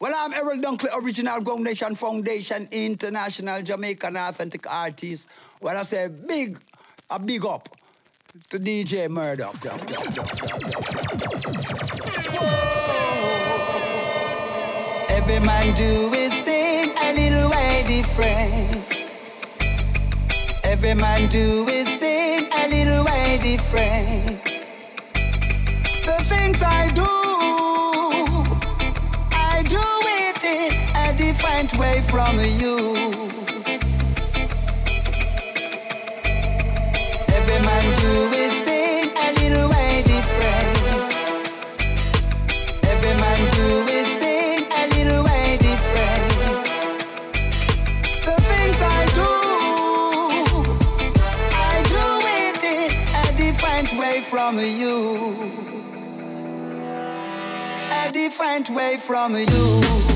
Well, I'm Errol Dunkley, original Ground Nation Foundation, international Jamaican authentic artist. Well, I say big, a big up to DJ Murdock. Every man do his thing a little way different. Every man do his thing a little way different. The things I do different way from you. Every man do his thing a little way different. Every man do his thing a little way different. The things I do, I do it in a different way from you. A different way from you.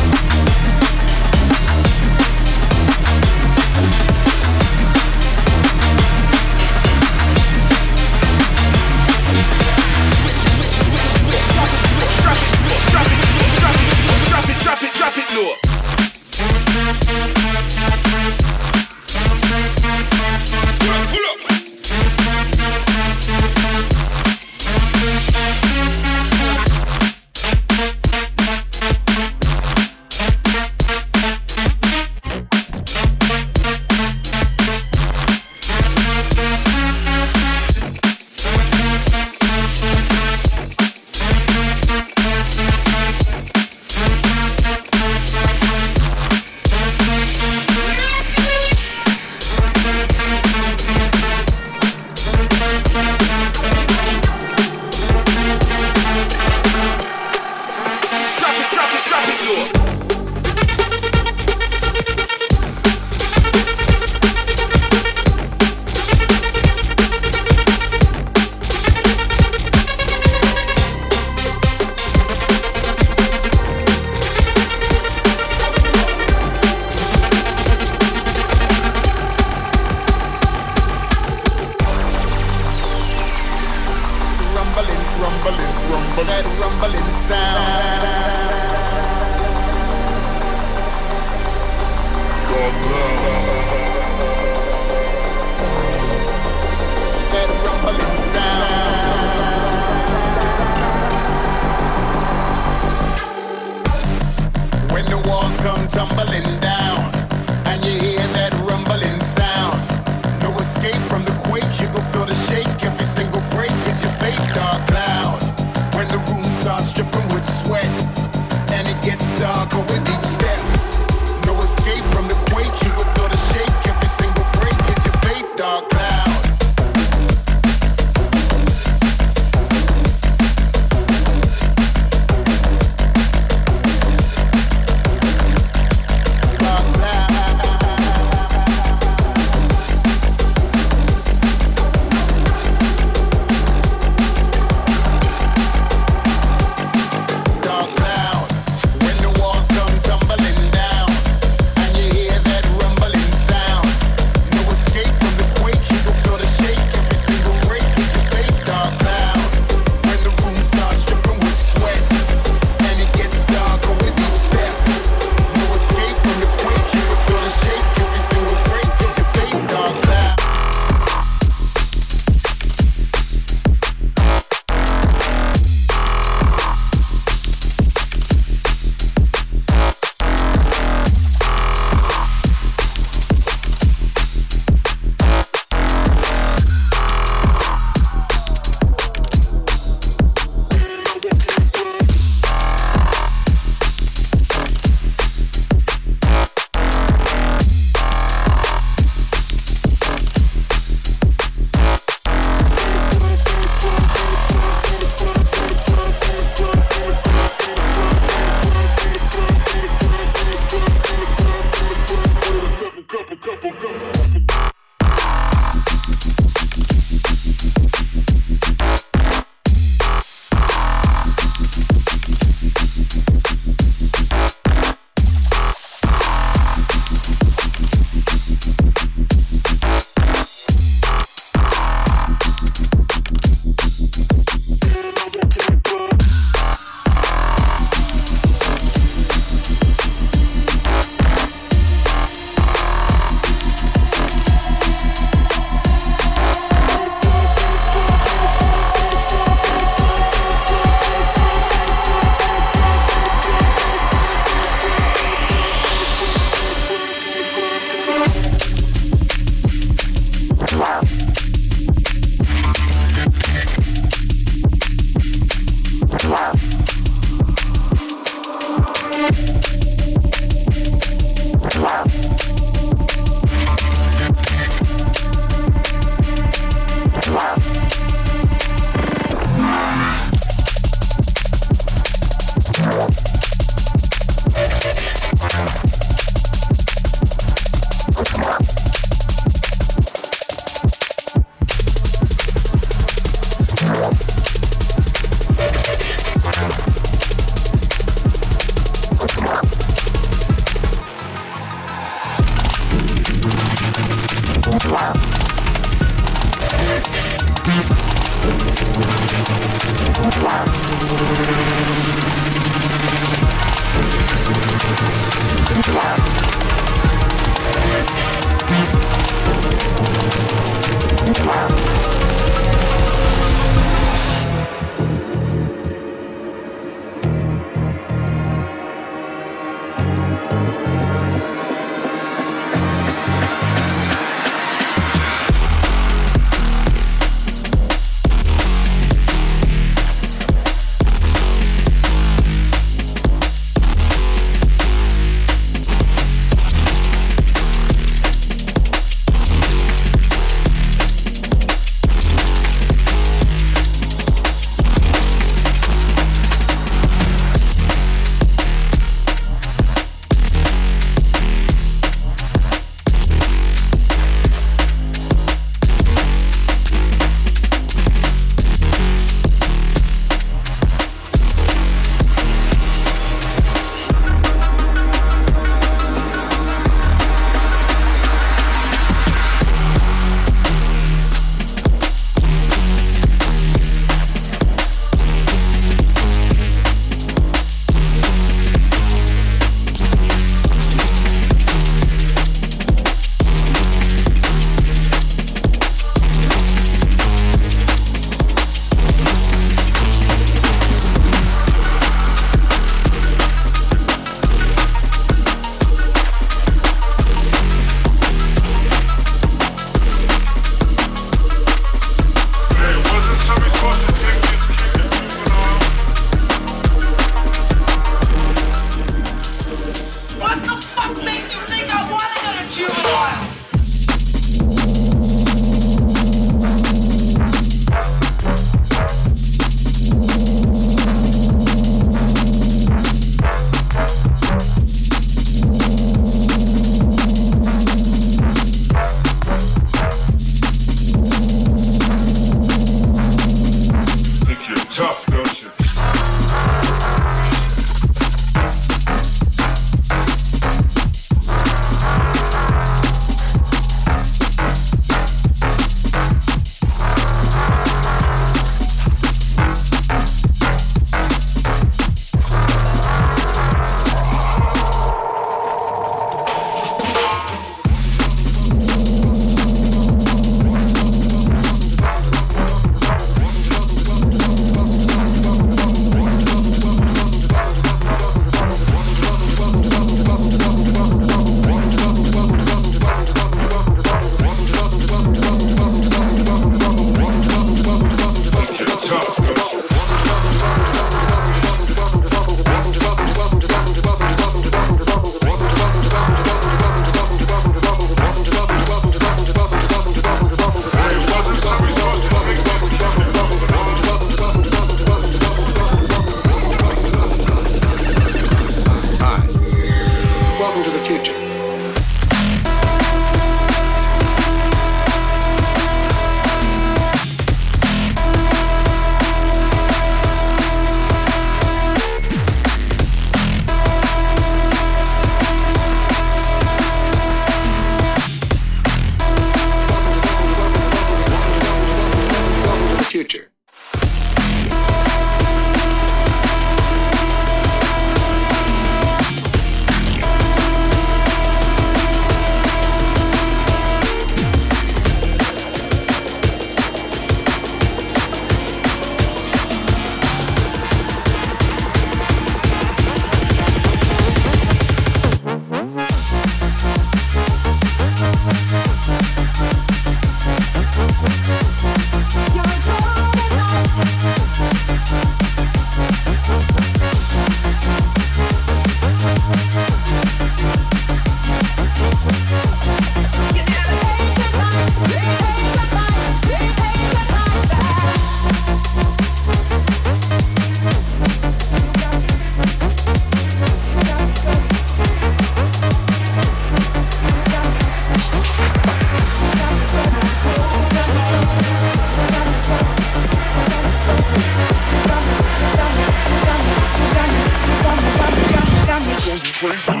please.